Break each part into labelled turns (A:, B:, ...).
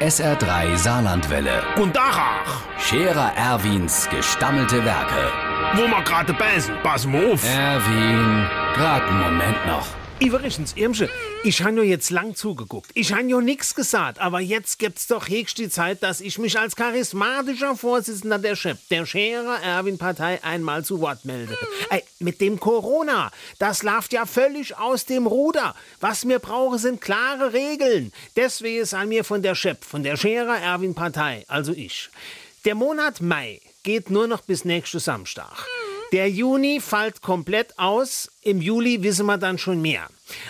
A: SR3 Saarlandwelle.
B: Und Dachach,
A: Scherer Erwins gestammelte Werke.
B: wo ma gerade beißen, pass mal auf.
A: Erwin, grad einen Moment noch.
B: Übrigens, Irmsche, ich han jo jetzt lang zugeguckt. Ich han jo nix gesagt, aber jetzt gibt's doch höchst die Zeit, dass ich mich als charismatischer Vorsitzender der Chef, der Scherer Erwin Partei einmal zu Wort melde. Ey, mit dem Corona, das läuft ja völlig aus dem Ruder. Was mir brauche, sind klare Regeln. Deswegen ist an mir von der Chef, von der Scherer Erwin Partei, also ich. Der Monat Mai geht nur noch bis nächsten Samstag. Der Juni fällt komplett aus, im Juli wissen wir dann schon mehr.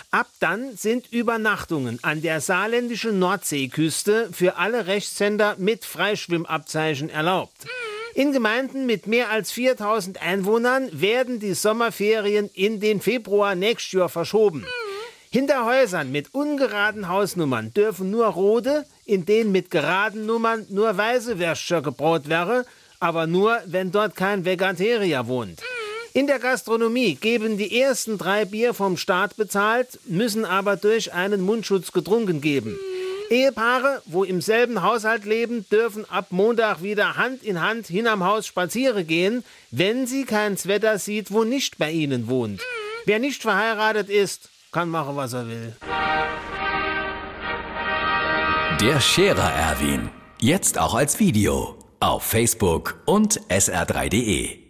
B: Ab dann sind Übernachtungen an der saarländischen Nordseeküste für alle Rechtshänder mit Freischwimmabzeichen erlaubt. In Gemeinden mit mehr als 4000 Einwohnern werden die Sommerferien in den Februar nächstes Jahr verschoben. Hinter Häusern mit ungeraden Hausnummern dürfen nur rote, in denen mit geraden Nummern nur weiße Würstchen gebraut wäre, aber nur, wenn dort kein Vegetarier wohnt. In der Gastronomie geben die ersten drei Bier vom Staat bezahlt, müssen aber durch einen Mundschutz getrunken geben. Ehepaare, wo im selben Haushalt leben, dürfen ab Montag wieder Hand in Hand hinterm Haus spazieren gehen, wenn sie kein Wetter sieht, wo nicht bei ihnen wohnt. Wer nicht verheiratet ist, kann machen, was er will.
A: Der Scherer Erwin. Jetzt auch als Video. Auf Facebook und sr3.de.